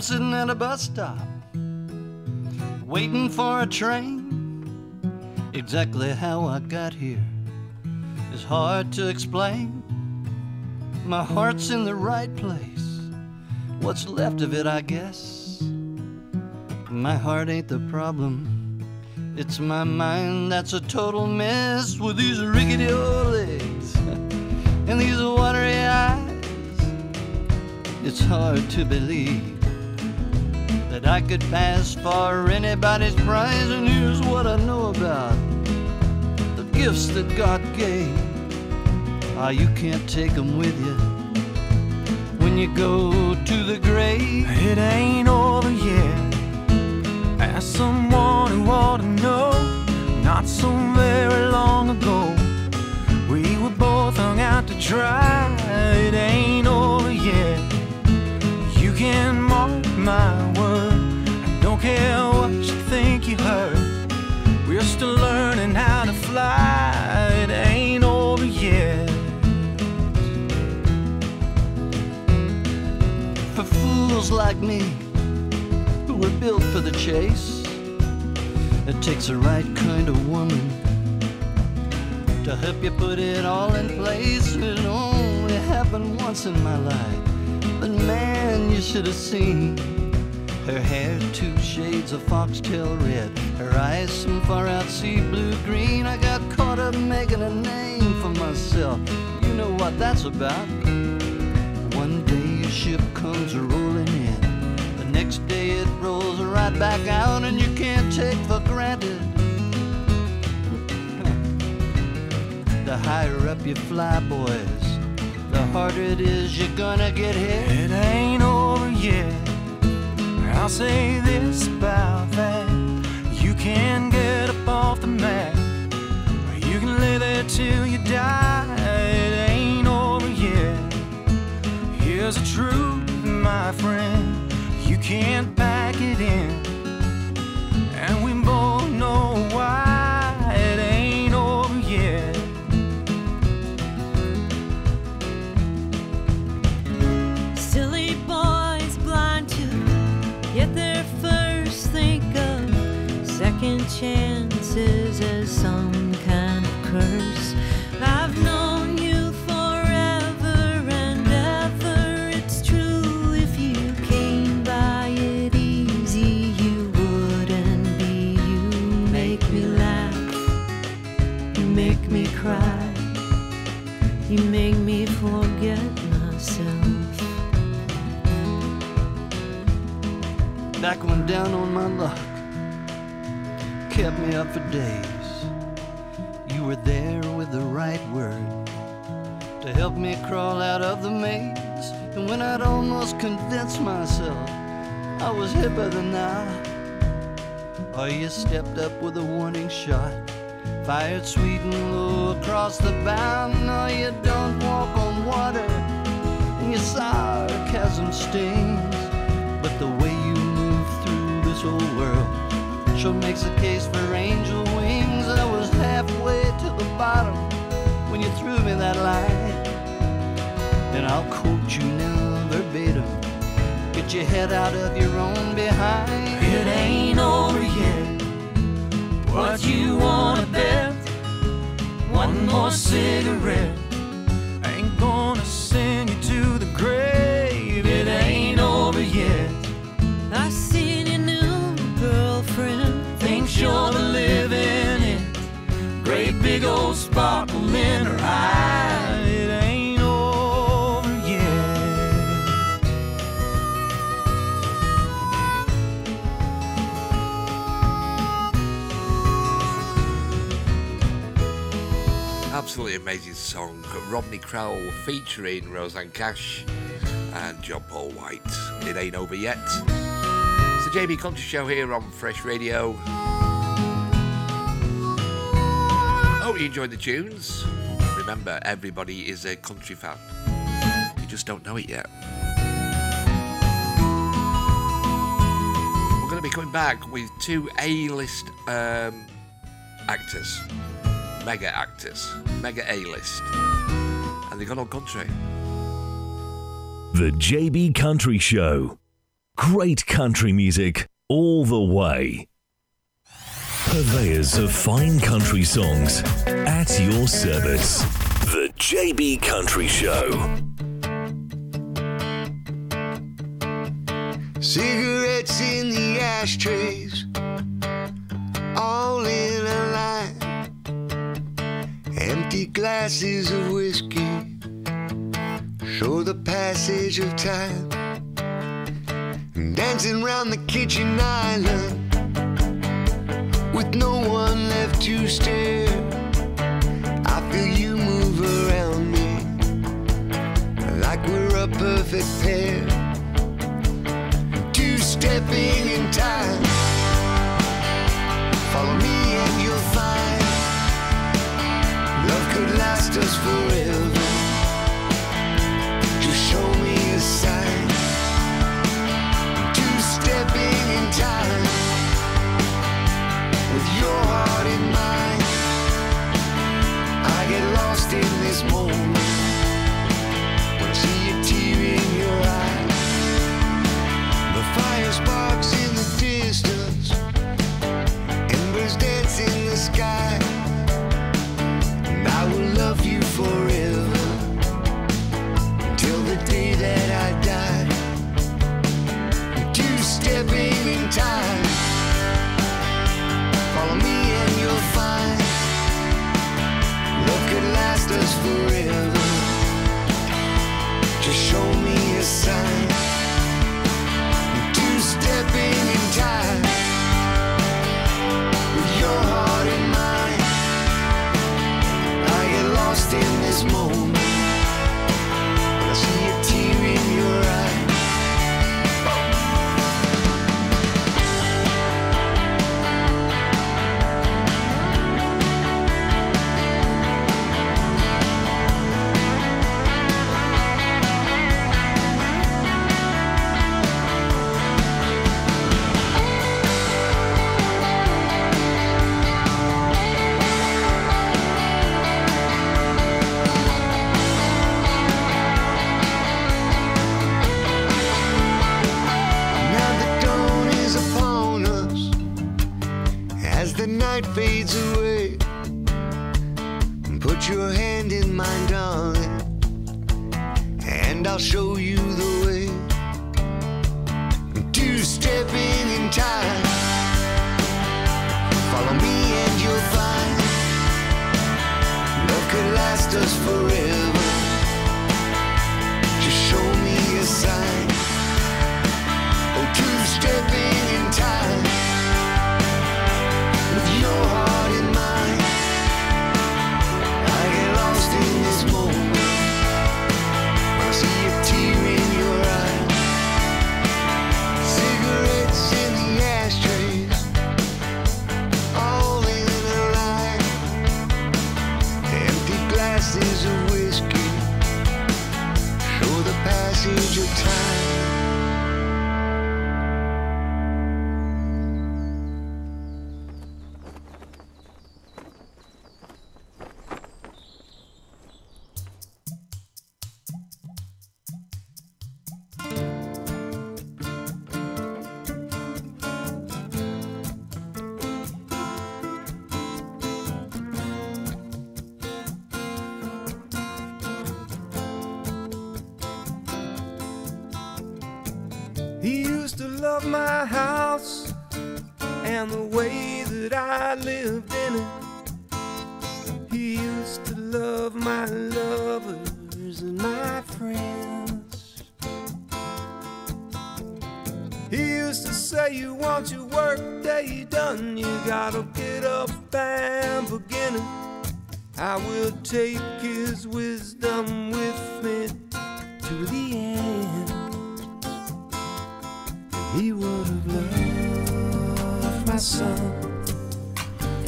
I'm sitting at a bus stop, waiting for a train. Exactly how I got here is hard to explain. My heart's in the right place, what's left of it, I guess. My heart ain't the problem, it's my mind that's a total mess with these rickety old legs and these watery eyes. It's hard to believe that I could pass for anybody's prize. And here's what I know about the gifts that God gave. Ah, you can't take them with you when you go to the grave. It ain't over yet. Ask someone who ought to know. Not so very long ago, we were both hung out to dry. It ain't over yet. You can mark my care what you think you heard. We're still learning how to fly. It ain't over yet. For fools like me, who were built for the chase, it takes the right kind of woman to help you put it all in place. It only happened once in my life, but man, you should have seen. Her hair two shades of foxtail red, her eyes some far out sea blue green. I got caught up making a name for myself. You know what that's about. One day a ship comes rolling in, the next day it rolls right back out, and you can't take for granted. The higher up you fly, boys, the harder it is you're gonna get hit. It ain't over yet. I'll say this about that. You can get up off the mat, you can lay there till you die. It ain't over yet. Here's the truth, my friend. You can't pack it in, fired sweet and low across the bow. No, you don't walk on water, and your sarcasm stings. But the way you move through this old world sure makes a case for angel wings. I was halfway to the bottom when you threw me that line. And I'll quote you now verbatim. Get your head out of your own behind. It ain't over. What you wanna bet? One more cigarette. Absolutely amazing song. Rodney Crowell featuring Rosanne Cash and John Paul White. It ain't over yet. It's the JB Country Show here on Fresh Radio. Hope you enjoyed the tunes. Remember remember, everybody is a country fan. You just don't know it yet. We're going to be coming back with two A-list um, actors, mega actors, mega A-list, and they've gone on country. The JB Country Show. Great country music all the way. Purveyors of fine country songs at your service. The JB Country Show. Cigarettes in the ashtrays, all in a line. Empty glasses of whiskey show the passage of time. Dancing round the kitchen island with no one left to stare. I feel you move around me like we're a perfect pair two stepping in time. Follow me could last us forever. He used to say, You want your work day done, you gotta get up and begin it. I will take his wisdom with me to the end. He would have loved my son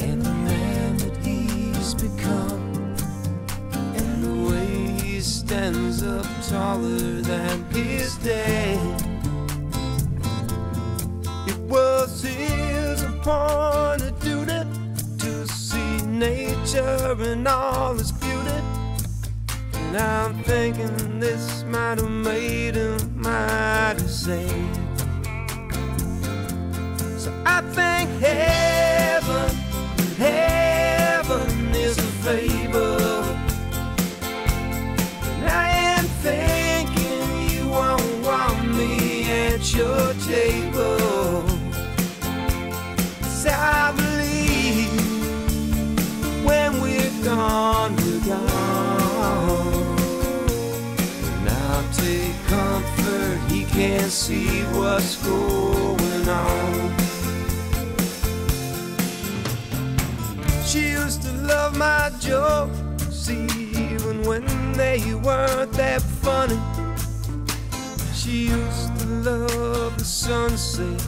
and the man that he's become. And a way he stands up taller than his dad. Was his appointed duty to see nature in all its beauty. And I'm thinking this might have made him mighty sad. So I think heaven, heaven is a favor. And I am thinking you won't want me at your table. I believe when we're gone, we're gone. Now take comfort, he can't see what's going on. She used to love my jokes, even when they weren't that funny. She used to love the sunset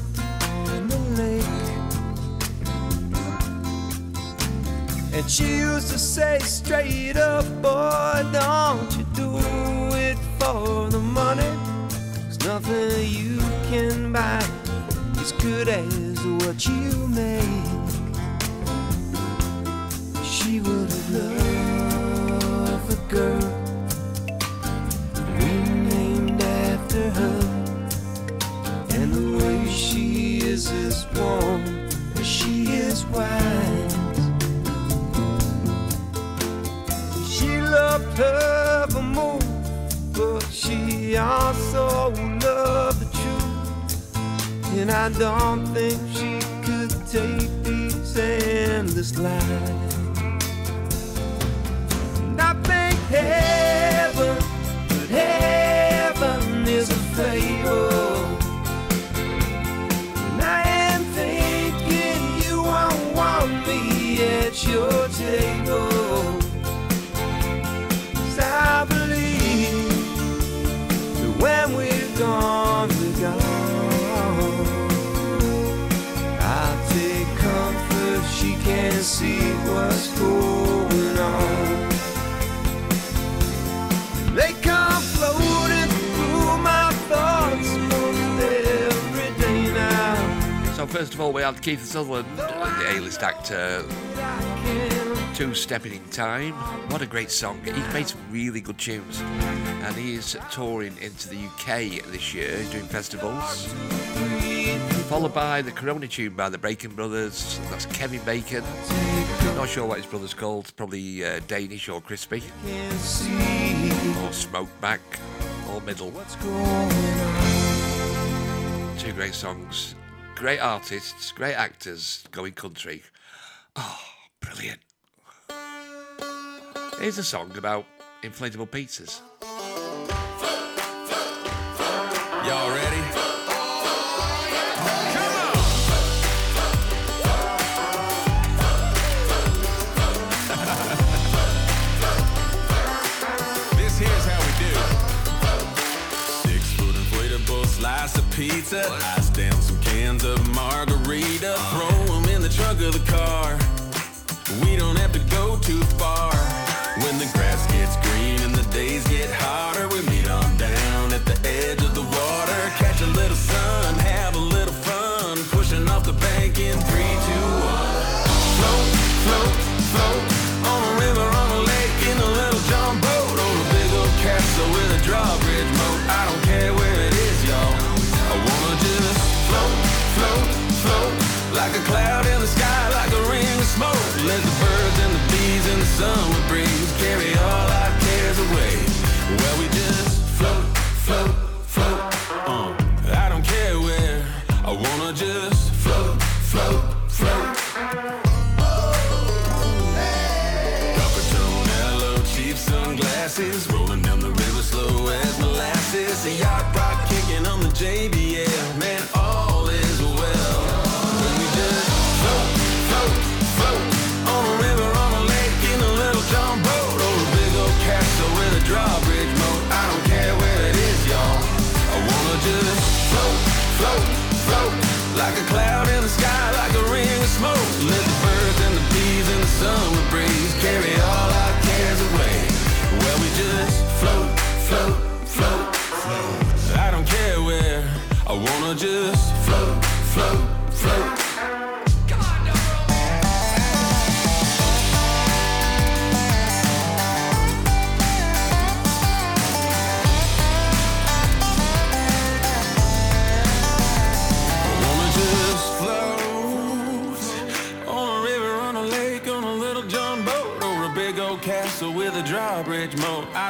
on the lake. And she used to say straight up, boy, don't you do it for the money. Cause nothing you can buy as good as what you make. She would have loved her for more, but she also loved the truth. And I don't think she could take these endless lies. And I think heaven, So first of all, we had Kiefer Sutherland, the A-list actor, Two Stepping in Time. What a great song. He's made some really good tunes. And he is touring into the UK this year, He's doing festivals. Followed by the Corona tune by the Bacon Brothers. That's Kevin Bacon. Not sure what his brother's called. Probably uh, Danish or Crispy. Or Smokeback. Or Middle. Two great songs. Great artists, great actors going country. Oh, brilliant. Here's a song about inflatable pizzas. Y'all ready? Pizza. Ice down some cans of margarita. Throw them in the trunk of the car. We don't have to go too far.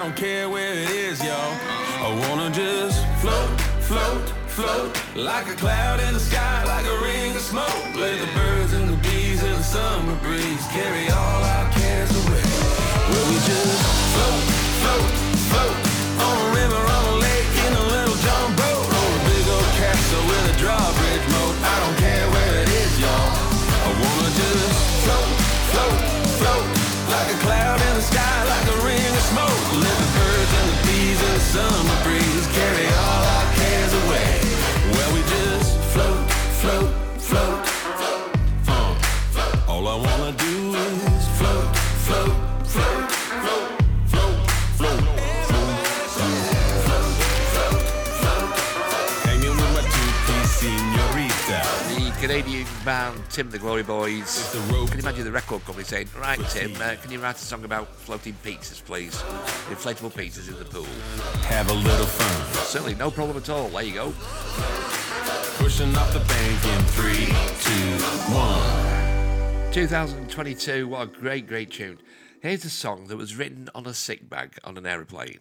Don't care where it is, y'all. I wanna just float, float, float like a cloud in the sky, like a ring of smoke. Let the birds and the bees and the summer breeze carry all our cares away. Will we just float, float, float Band Tim the Glory Boys. Can you imagine the record company saying, Right, Tim, uh, can you write a song about floating pizzas, please? Inflatable pizzas in the pool. Have a little fun. Certainly, no problem at all. There you go. Pushing off the bank in three, two, one. 2022, what a great, great tune. Here's a song that was written on a sick bag on an aeroplane.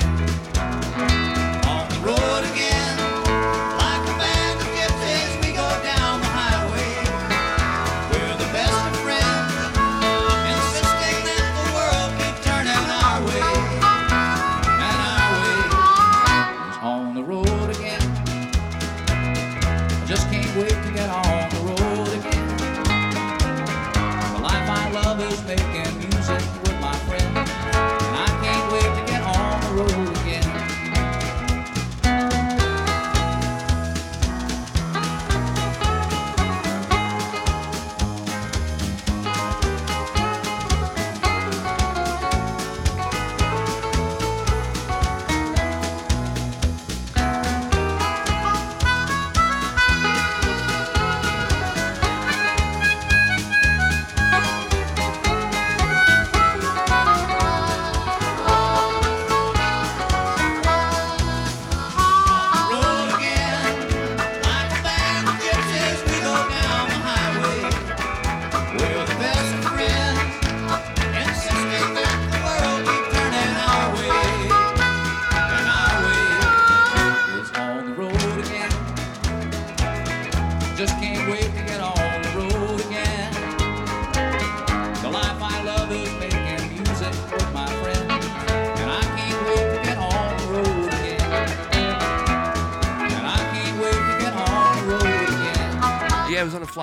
road again.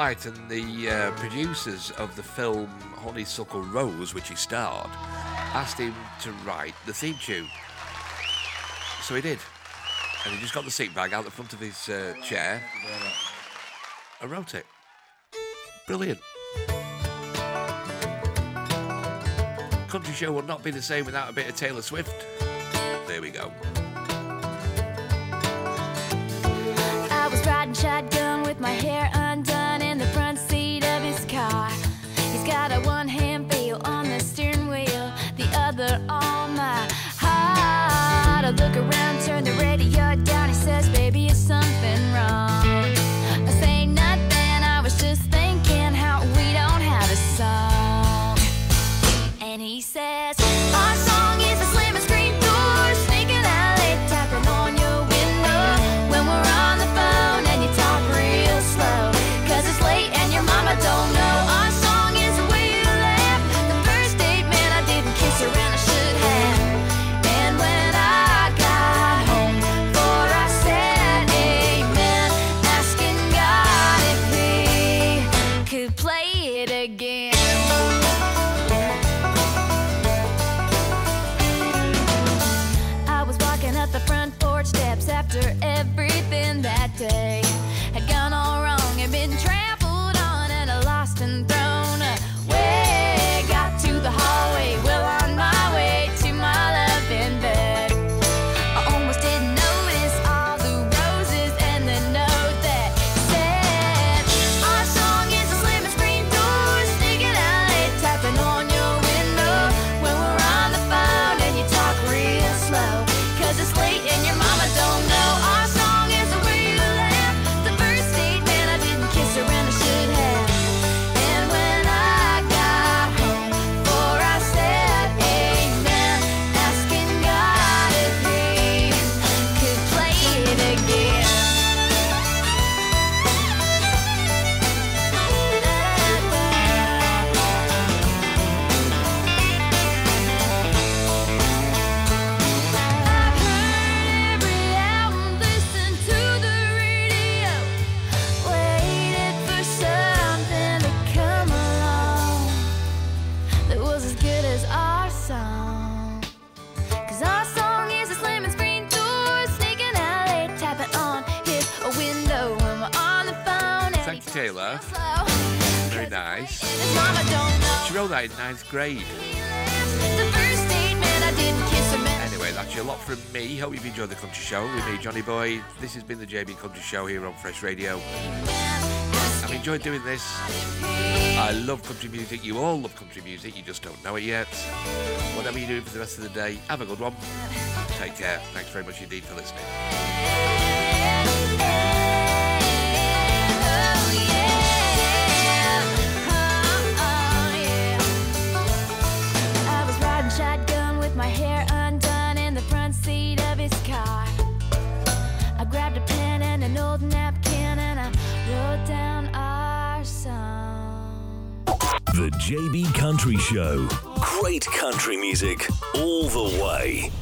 Flight, and the uh, producers of the film Honeysuckle Rose, which he starred, asked him to write the theme tune. So he did. And he just got the seat bag out the front of his uh, chair and wrote it. Brilliant. Country show would not be the same without a bit of Taylor Swift. There we go. Ninth grade. Anyway, that's your lot from me. Hope you've enjoyed the country show with me, Johnny Boy. This has been the JB Country Show here on Fresh Radio. I've enjoyed doing this. I love country music. You all love country music. You just don't know it yet. Whatever you're doing for the rest of the day, have a good one. Take care. Thanks very much indeed for listening. The JB Country Show. Great country music all the way.